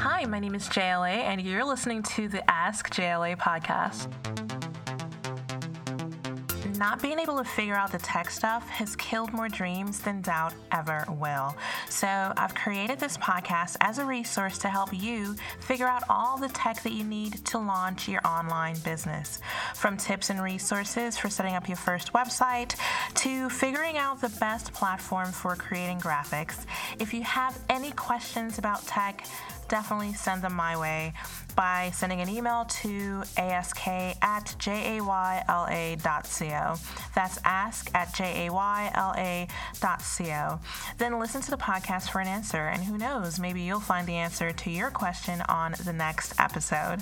Hi, my name is JLA, and you're listening to the Ask JLA podcast. Not being able to figure out the tech stuff has killed more dreams than doubt ever will. So, I've created this podcast as a resource to help you figure out all the tech that you need to launch your online business. From tips and resources for setting up your first website to figuring out the best platform for creating graphics. If you have any questions about tech, definitely send them my way by sending an email to ask at jayla.co. That's ask at jayla.co. Then listen to the podcast for an answer, and who knows, maybe you'll find the answer to your question on the next episode.